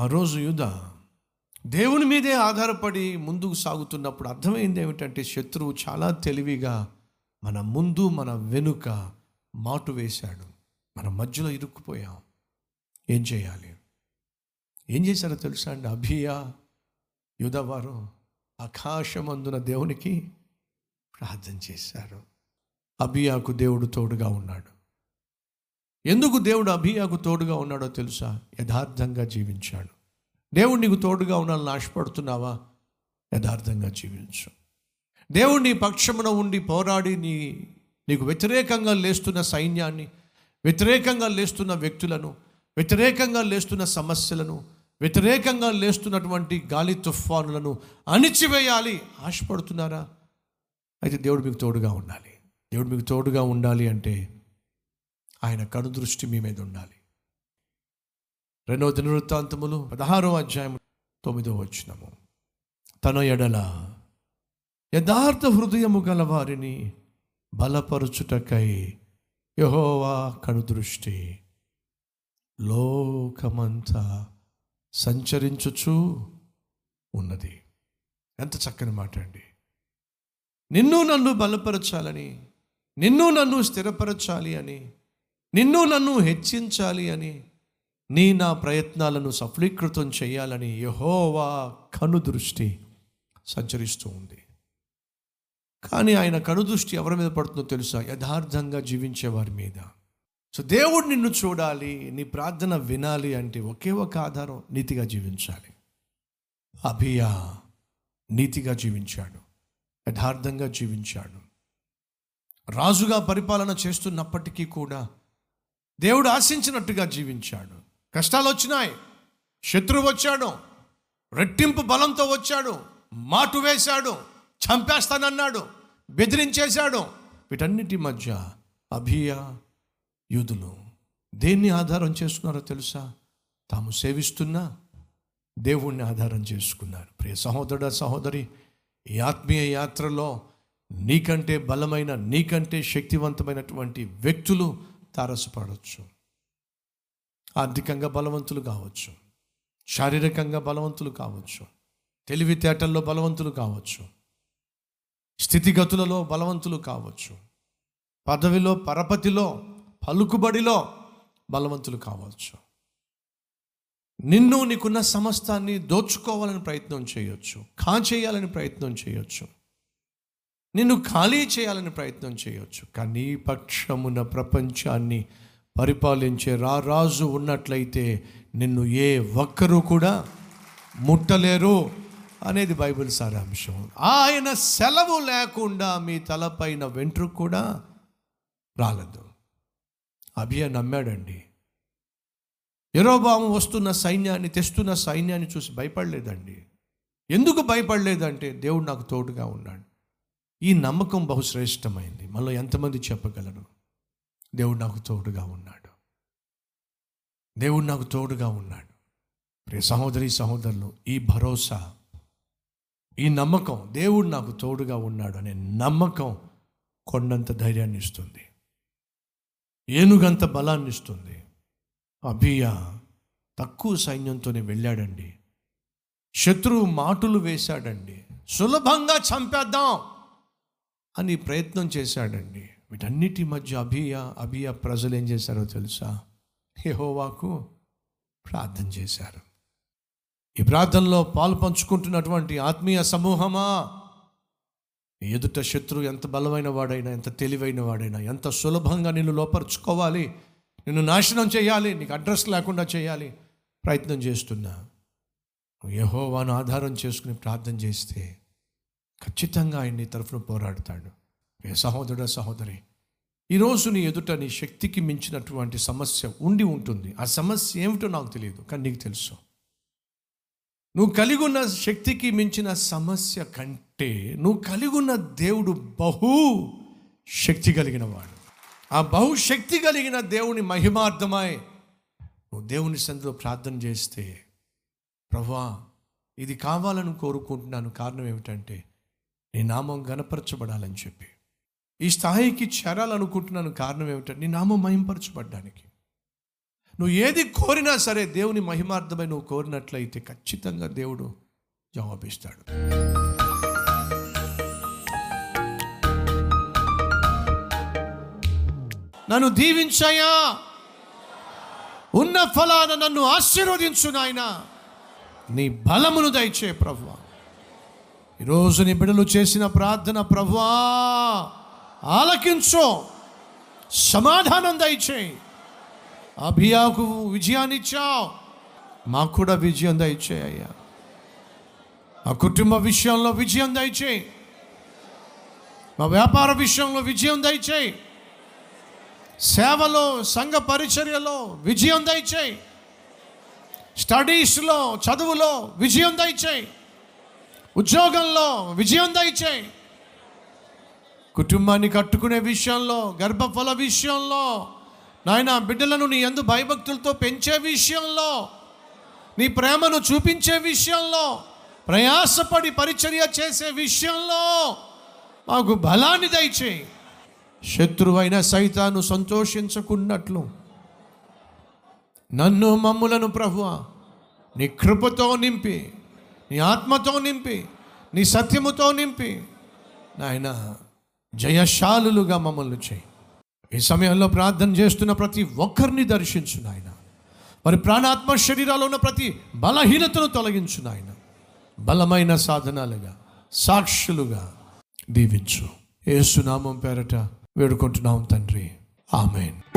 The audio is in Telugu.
ఆ రోజు యుధ దేవుని మీదే ఆధారపడి ముందుకు సాగుతున్నప్పుడు అర్థమైంది ఏమిటంటే శత్రువు చాలా తెలివిగా మన ముందు మన వెనుక మాటు వేశాడు. మన మధ్యలో ఇరుక్కుపోయాం. ఏం చేయాలి? ఏం చేశారో తెలుసా అండి? అభియా యుధవారు ఆకాశమందున దేవునికి ప్రార్థన చేశారు. అభియాకు దేవుడు తోడుగా ఉన్నాడు. ఎందుకు దేవుడు అభియాకు తోడుగా ఉన్నాడో తెలుసా? యథార్థంగా జీవించాడు. దేవుడు నీకు తోడుగా ఉండాలని ఆశపడుతున్నావా? యథార్థంగా జీవించు. దేవుడు నీ పక్షమున ఉండి పోరాడి నీ నీకు వ్యతిరేకంగా లేస్తున్న సైన్యాన్ని వ్యతిరేకంగా లేస్తున్న వ్యక్తులను వ్యతిరేకంగా లేస్తున్న సమస్యలను వ్యతిరేకంగా లేస్తున్నటువంటి గాలి తుఫానులను అణిచివేయాలి. ఆశపడుతున్నారా? అయితే దేవుడు మీకు తోడుగా ఉండాలి. దేవుడు మీకు తోడుగా ఉండాలి అంటే ఆయన కనుదృష్టి మీ మీద ఉండాలి. రెండవ దినవృత్తాంతములు పదహారో అధ్యాయం తొమ్మిదో వచ్చినము తన ఎడల యథార్థ హృదయము గల వారిని బలపరుచుటకై యహోవా కనుదృష్టి లోకమంతా సంచరించుచు ఉన్నది. ఎంత చక్కని మాట అండి. నిన్ను నన్ను బలపరచాలని నిన్ను నన్ను స్థిరపరచాలి అని నిన్ను నన్ను హెచ్చించాలి అని నీ నా ప్రయత్నాలను సఫలీకృతం చేయాలని యహోవా కనుదృష్టి సంచరిస్తూ ఉంది. కానీ ఆయన కనుదృష్టి ఎవరి మీద పడుతుందో తెలుసా? యథార్థంగా జీవించే వారి మీద. సో దేవుడు నిన్ను చూడాలి నీ ప్రార్థన వినాలి అంటే ఒకే ఒక ఆధారం నీతిగా జీవించాలి. అభియా నీతిగా జీవించాడు యథార్థంగా జీవించాడు. రాజుగా పరిపాలన చేస్తున్నప్పటికీ కూడా దేవుడు ఆశించినట్టుగా జీవించాడు. కష్టాలు వచ్చినాయి. శత్రువు వచ్చాడు. రెట్టింపు బలంతో వచ్చాడు. మాటు వేశాడు. చంపేస్తానన్నాడు. బెదిరించేశాడు. వీటన్నిటి మధ్య అభియ యూదులు దేన్ని ఆధారం చేసుకున్నారో తెలుసా? తాము సేవిస్తున్న దేవుణ్ణి ఆధారం చేసుకున్నారు. ప్రియ సహోదరుడ సహోదరి ఈ ఆత్మీయ యాత్రలో నీకంటే బలమైన నీకంటే శక్తివంతమైనటువంటి వ్యక్తులు తారసపడవచ్చు ఆర్థికంగా బలవంతులు కావచ్చు. శారీరకంగా బలవంతులు కావచ్చు. తెలివితేటల్లో బలవంతులు కావచ్చు. స్థితిగతులలో బలవంతులు కావచ్చు. పదవిలో పరపతిలో పలుకుబడిలో బలవంతులు కావచ్చు. నిన్ను నీకున్న సమస్తాన్ని దోచుకోవాలని ప్రయత్నం చేయొచ్చు. కాచేయాలని ప్రయత్నం చేయొచ్చు. నిన్ను ఖాళీ చేయాలని ప్రయత్నం చేయొచ్చు. కానీ పక్షమున ప్రపంచాన్ని పరిపాలించే రారాజు ఉన్నట్లయితే నిన్ను ఏ ఒక్కరూ కూడా ముట్టలేరు అనేది బైబిల్ సారాంశం. ఆయన సెలవు లేకుండా మీ తలపైన వెంట్రుకు కూడా రాలదు. అభియ నమ్మాడండి. ఎరోబాము వస్తున్న సైన్యాన్ని తెస్తున్న సైన్యాన్ని చూసి భయపడలేదండి. ఎందుకు భయపడలేదంటే దేవుడు నాకు తోడుగా ఉన్నాడు. ఈ నమ్మకం బహుశ్రేష్టమైంది. మనలో ఎంతమంది చెప్పగలరు? దేవుడు నాకు తోడుగా ఉన్నాడు. దేవుడు నాకు తోడుగా ఉన్నాడు. ప్రియ సహోదరి సహోదరులు ఈ భరోసా ఈ నమ్మకం దేవుడు నాకు తోడుగా ఉన్నాడు అనే నమ్మకం కొండంత ధైర్యాన్ని ఇస్తుంది. ఏనుగంత బలాన్ని ఇస్తుంది. అభియా తక్కువ సైన్యంతోనే వెళ్ళాడండి. శత్రువు మాటులు వేశాడండి. సులభంగా చంపేద్దాం. అని ప్రయత్నం చేశాడండి. వీటన్నిటి మధ్య అభియ అభియ ప్రజలు ఏం చేశారో తెలుసా? యెహోవాకు ప్రార్థన చేశారు. ఈ ప్రార్థనలో పాలు పంచుకుంటున్నటువంటి ఆత్మీయ సమూహమా? ఎదుట శత్రువు ఎంత బలమైన వాడైనా ఎంత తెలివైన వాడైనా ఎంత సులభంగా నిన్ను లోపరుచుకోవాలి నిన్ను నాశనం చేయాలి నీకు అడ్రస్ లేకుండా చేయాలి ప్రయత్నం చేస్తున్నా. యహోవాను యెహోవాను ఆధారం చేసుకుని ప్రార్థన చేస్తే ఖచ్చితంగా ఆయన నీ తరఫున పోరాడతాడు. ఏ సహోదరుడ సహోదరి ఈరోజు నీ ఎదుట నీ శక్తికి మించినటువంటి సమస్య ఉండి ఉంటుంది. ఆ సమస్య ఏమిటో నాకు తెలియదు కానీ నీకు తెలుసు. నువ్వు కలిగి ఉన్న శక్తికి మించిన సమస్య కంటే నువ్వు కలిగి ఉన్న దేవుడు బహు శక్తి కలిగిన వాడు. ఆ బహుశక్తి కలిగిన దేవుని మహిమార్థమై నువ్వు దేవుని సందులో ప్రార్థన చేస్తే ప్రభా ఇది కావాలని కోరుకుంటున్నాను. కారణం ఏమిటంటే నీ నామం గనపరచబడాలని చెప్పి. ఈ స్థాయికి చేరాలనుకుంటున్నాను కారణం ఏమిటంటే నీ నామం మహింపరచబడ్డానికి. నువ్వు ఏది కోరినా సరే దేవుని మహిమార్థమై నువ్వు కోరినట్లయితే ఖచ్చితంగా దేవుడు జవాబిస్తాడు. నన్ను దీవించాయా? ఉన్న ఫలాన నన్ను ఆశీర్వదించు నాయన. నీ బలమును దయచే ప్రభువా. ఈరోజు నీ బిడ్డలు చేసిన ప్రార్థన ప్రభా ఆలకించు. సమాధానం దయచేయి. అభియాకు విజయాన్ని ఇచ్చావు. మాకు కూడా విజయం దయచేయి అయ్యా. మా కుటుంబ విషయంలో విజయం దయచేయి. మా వ్యాపార విషయంలో విజయం దయచేయి. సేవలో సంఘ పరిచర్యలో విజయం దయచేయి. స్టడీస్లో చదువులో విజయం దయచేయి. ఉద్యోగంలో విజయం దయచేయి. కుటుంబాన్ని కట్టుకునే విషయంలో గర్భఫల విషయంలో నాయన బిడ్డలను నీ ఎందు భయభక్తులతో పెంచే విషయంలో నీ ప్రేమను చూపించే విషయంలో ప్రయాసపడి పరిచర్య చేసే విషయంలో మాకు బలాన్ని దయచేయి. శత్రువైన సైతాను సంతోషించకున్నట్లు. నన్ను మమ్ములను ప్రభువ నీ కృపతో నింపి నీ ఆత్మతో నింపి నీ సత్యముతో నింపి నాయన జయశాలులుగా మమ్మల్ని చేయి. ఈ సమయంలో ప్రార్థన చేస్తున్న ప్రతి ఒక్కరిని దర్శించు నాయన. మరి ప్రాణాత్మ శరీరాలు ఉన్న ప్రతి బలహీనతను తొలగించు నాయన. బలమైన సాధనాలుగా సాక్షులుగా దీవించు. ఏసునామం పేరట వేడుకుంటున్నాం తండ్రి. ఆమెన్.